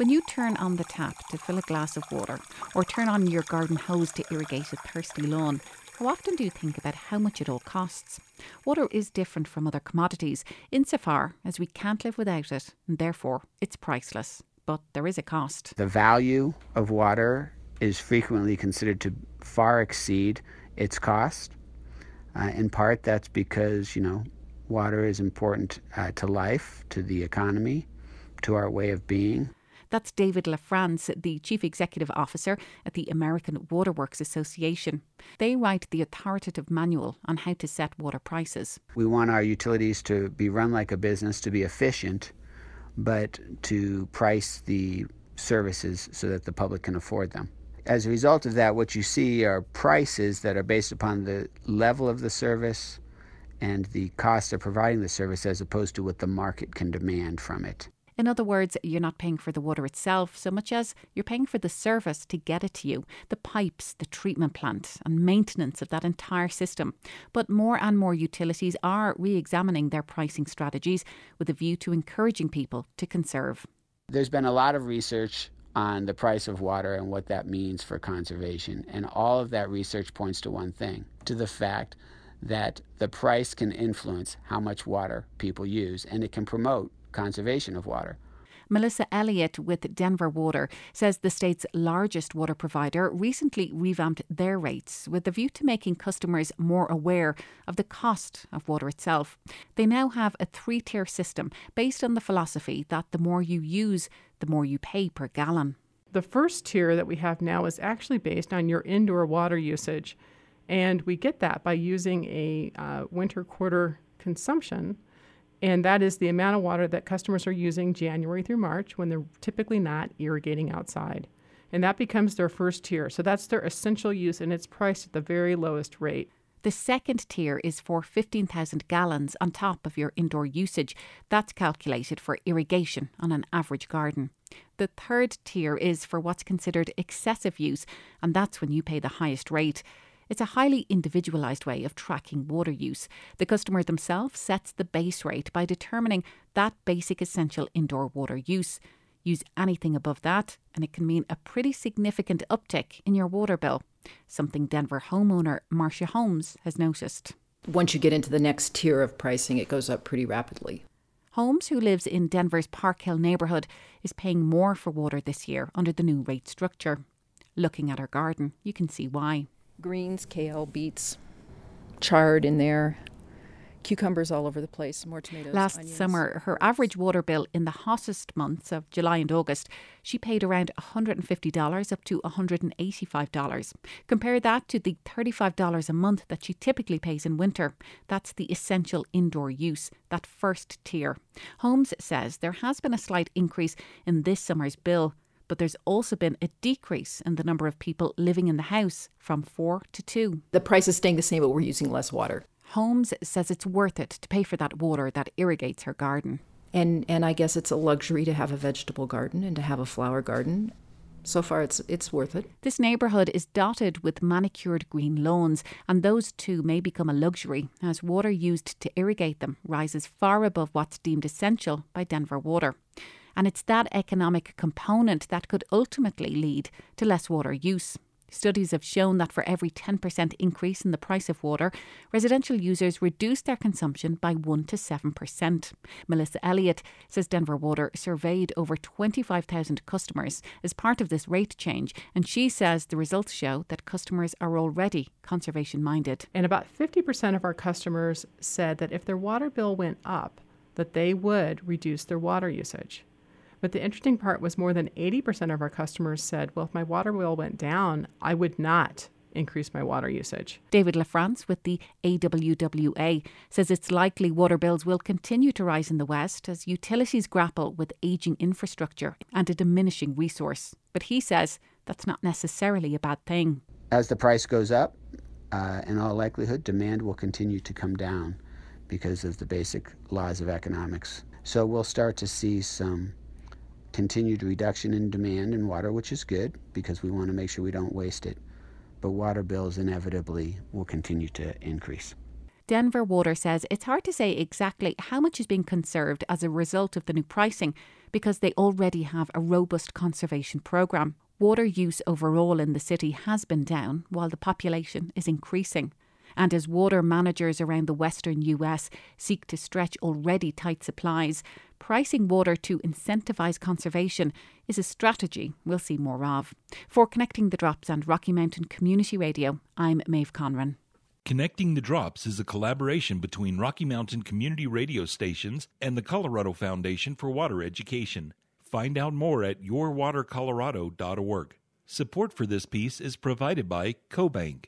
When you turn on the tap to fill a glass of water or turn on your garden hose to irrigate a thirsty lawn, how often do you think about how much it all costs? Water is different from other commodities insofar as we can't live without it, and therefore it's priceless. But there is a cost. The value of water is frequently considered to far exceed its cost. Uh, in part, that's because, you know, water is important uh, to life, to the economy, to our way of being. That's David LaFrance, the Chief Executive Officer at the American Waterworks Association. They write the authoritative manual on how to set water prices. We want our utilities to be run like a business, to be efficient, but to price the services so that the public can afford them. As a result of that, what you see are prices that are based upon the level of the service and the cost of providing the service as opposed to what the market can demand from it. In other words, you're not paying for the water itself so much as you're paying for the service to get it to you the pipes, the treatment plant, and maintenance of that entire system. But more and more utilities are re examining their pricing strategies with a view to encouraging people to conserve. There's been a lot of research on the price of water and what that means for conservation. And all of that research points to one thing to the fact that the price can influence how much water people use and it can promote conservation of water. Melissa Elliott with Denver Water says the state's largest water provider recently revamped their rates with a view to making customers more aware of the cost of water itself. They now have a three tier system based on the philosophy that the more you use, the more you pay per gallon. The first tier that we have now is actually based on your indoor water usage, and we get that by using a uh, winter quarter consumption and that is the amount of water that customers are using January through March when they're typically not irrigating outside. And that becomes their first tier. So that's their essential use, and it's priced at the very lowest rate. The second tier is for 15,000 gallons on top of your indoor usage. That's calculated for irrigation on an average garden. The third tier is for what's considered excessive use, and that's when you pay the highest rate. It's a highly individualised way of tracking water use. The customer themselves sets the base rate by determining that basic essential indoor water use. Use anything above that, and it can mean a pretty significant uptick in your water bill, something Denver homeowner Marcia Holmes has noticed. Once you get into the next tier of pricing, it goes up pretty rapidly. Holmes, who lives in Denver's Park Hill neighbourhood, is paying more for water this year under the new rate structure. Looking at her garden, you can see why greens, kale, beets, chard in there, cucumbers all over the place, more tomatoes. Last onions. summer, her average water bill in the hottest months of July and August, she paid around $150 up to $185. Compare that to the $35 a month that she typically pays in winter. That's the essential indoor use, that first tier. Holmes says there has been a slight increase in this summer's bill but there's also been a decrease in the number of people living in the house from four to two. The price is staying the same, but we're using less water. Holmes says it's worth it to pay for that water that irrigates her garden. And and I guess it's a luxury to have a vegetable garden and to have a flower garden. So far it's it's worth it. This neighbourhood is dotted with manicured green lawns, and those too may become a luxury as water used to irrigate them rises far above what's deemed essential by Denver Water. And it's that economic component that could ultimately lead to less water use. Studies have shown that for every 10% increase in the price of water, residential users reduce their consumption by 1 to 7%. Melissa Elliott says Denver Water surveyed over 25,000 customers as part of this rate change, and she says the results show that customers are already conservation minded. And about 50% of our customers said that if their water bill went up, that they would reduce their water usage. But the interesting part was more than 80% of our customers said, well, if my water bill went down, I would not increase my water usage. David LaFrance with the AWWA says it's likely water bills will continue to rise in the West as utilities grapple with ageing infrastructure and a diminishing resource. But he says that's not necessarily a bad thing. As the price goes up, uh, in all likelihood, demand will continue to come down because of the basic laws of economics. So we'll start to see some continued reduction in demand in water, which is good because we want to make sure we don't waste it. But water bills inevitably will continue to increase. Denver Water says it's hard to say exactly how much is being conserved as a result of the new pricing because they already have a robust conservation programme. Water use overall in the city has been down while the population is increasing. And as water managers around the western US seek to stretch already tight supplies, pricing water to incentivise conservation is a strategy we'll see more of. For Connecting the Drops and Rocky Mountain Community Radio, I'm Maeve Conran. Connecting the Drops is a collaboration between Rocky Mountain community radio stations and the Colorado Foundation for Water Education. Find out more at yourwatercolorado.org. Support for this piece is provided by CoBank.